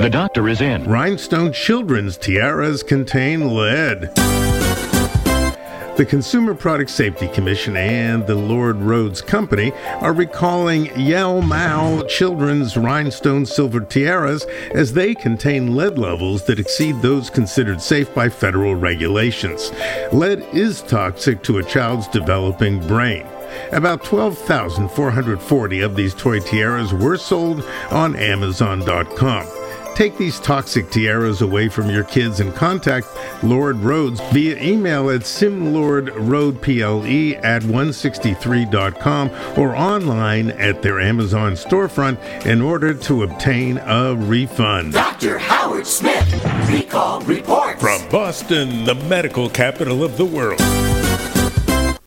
The doctor is in. Rhinestone children's tiaras contain lead. The Consumer Product Safety Commission and the LordRoadS Company are recalling Yao Mao children's rhinestone silver tiaras as they contain lead levels that exceed those considered safe by federal regulations. Lead is toxic to a child's developing brain. About 12,440 of these toy tiaras were sold on Amazon.com. Take these toxic tiaras away from your kids and contact LordRoadS via email at simlordroadple at 163.com or online at their Amazon storefront in order to obtain a refund. Dr. Howard Smith, recall report. From Boston, the medical capital of the world.